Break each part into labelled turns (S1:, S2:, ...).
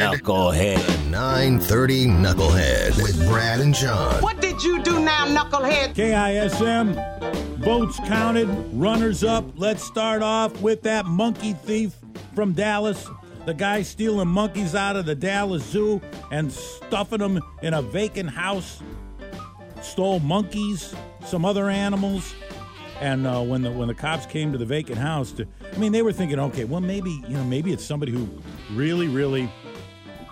S1: Knucklehead.
S2: 930 Knucklehead with Brad and John.
S3: What did you do now, knucklehead?
S4: KISM, votes counted, runners up. Let's start off with that monkey thief from Dallas. The guy stealing monkeys out of the Dallas Zoo and stuffing them in a vacant house. Stole monkeys, some other animals. And uh, when the when the cops came to the vacant house, to, I mean, they were thinking, okay, well, maybe you know, maybe it's somebody who really, really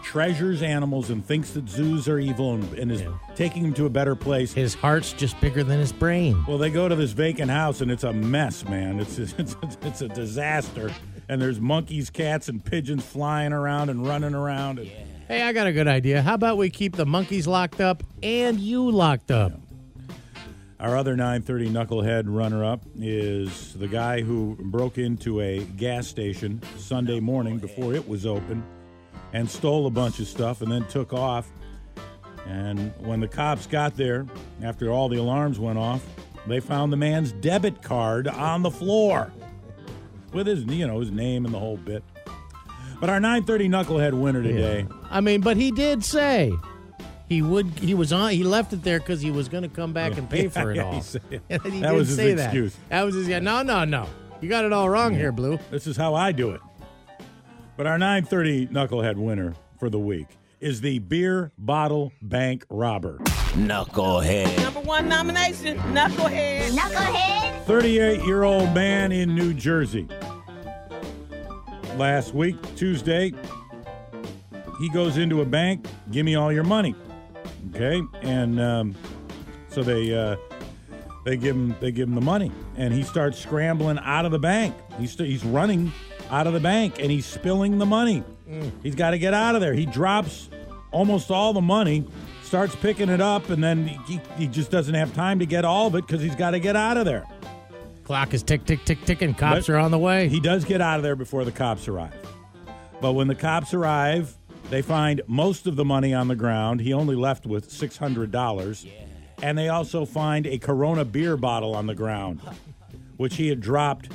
S4: treasures animals and thinks that zoos are evil and, and is taking them to a better place.
S5: His heart's just bigger than his brain.
S4: Well, they go to this vacant house and it's a mess, man. It's it's, it's a disaster. And there's monkeys, cats, and pigeons flying around and running around. And,
S5: Hey, I got a good idea. How about we keep the monkeys locked up and you locked up?
S4: Our other 930 knucklehead runner up is the guy who broke into a gas station Sunday morning before it was open and stole a bunch of stuff and then took off. And when the cops got there, after all the alarms went off, they found the man's debit card on the floor with his, you know, his name and the whole bit. But our 930 knucklehead winner today,
S5: I mean, but he did say he would. He was on. He left it there because he was going to come back and pay for it
S4: Yeah,
S5: all.
S4: he said- that was his
S5: say
S4: excuse.
S5: That. that was his. Yeah, no, no, no. You got it all wrong here, Blue.
S4: This is how I do it. But our 930 knucklehead winner for the week is the beer bottle bank robber.
S1: Knucklehead.
S3: Number one nomination, knucklehead.
S6: Knucklehead.
S4: 38 year old man in New Jersey. Last week, Tuesday, he goes into a bank, give me all your money. Okay? And um, so they uh, they give him they give him the money and he starts scrambling out of the bank. He's he's running out of the bank and he's spilling the money. Mm. He's got to get out of there. He drops almost all the money, starts picking it up, and then he, he just doesn't have time to get all of it because he's got to get out of there.
S5: Clock is tick, tick, tick, ticking. Cops
S4: But
S5: are on the way.
S4: He does get out of there before the cops arrive. But when the cops arrive, they find most of the money on the ground. He only left with $600. And they also find a Corona beer bottle on the ground, which he had dropped,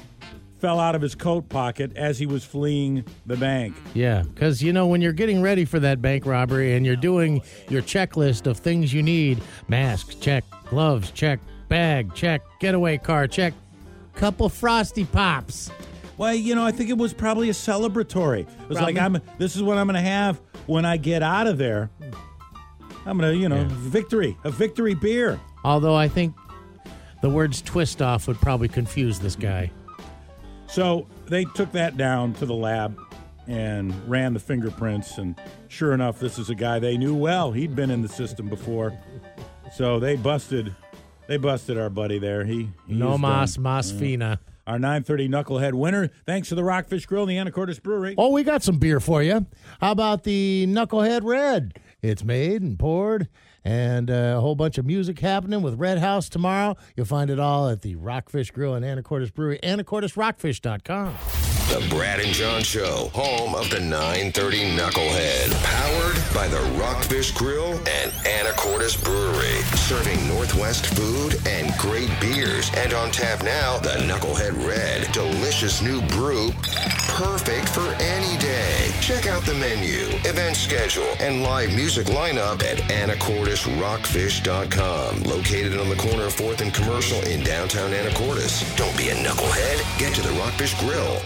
S4: fell out of his coat pocket as he was fleeing the bank.
S5: Yeah, because you know when you're getting ready for that bank robbery and you're doing your checklist of things you need: mask, check; gloves, check; bag, check; getaway car, check; couple frosty pops.
S4: Well, you know, I think it was probably a celebratory. It was like, I'm. This is what I'm going to have when I get out of there. I'm going to, you know, victory, a victory beer.
S5: Although I think the words "twist off" would probably confuse this guy.
S4: So they took that down to the lab and ran the fingerprints, and sure enough, this is a guy they knew well. He'd been in the system before, so they busted. They busted our buddy there. He, he
S5: No mas
S4: done.
S5: mas fina.
S4: Our 930 knucklehead winner, thanks to the Rockfish Grill and the Anacortes Brewery.
S5: Oh, we got some beer for you. How about the Knucklehead Red? It's made and poured, and uh, a whole bunch of music happening with Red House tomorrow. You'll find it all at the Rockfish Grill and Anacortes Brewery, anacortesrockfish.com.
S2: The Brad and John Show, home of the 930 Knucklehead. Powered by the Rockfish Grill and Anacortes Brewery. Serving Northwest food and great beers. And on tap now, the Knucklehead Red. Delicious new brew. Perfect for the menu, event schedule, and live music lineup at anacortesrockfish.com. Located on the corner of 4th and Commercial in downtown Anacortes. Don't be a knucklehead. Get to the Rockfish Grill.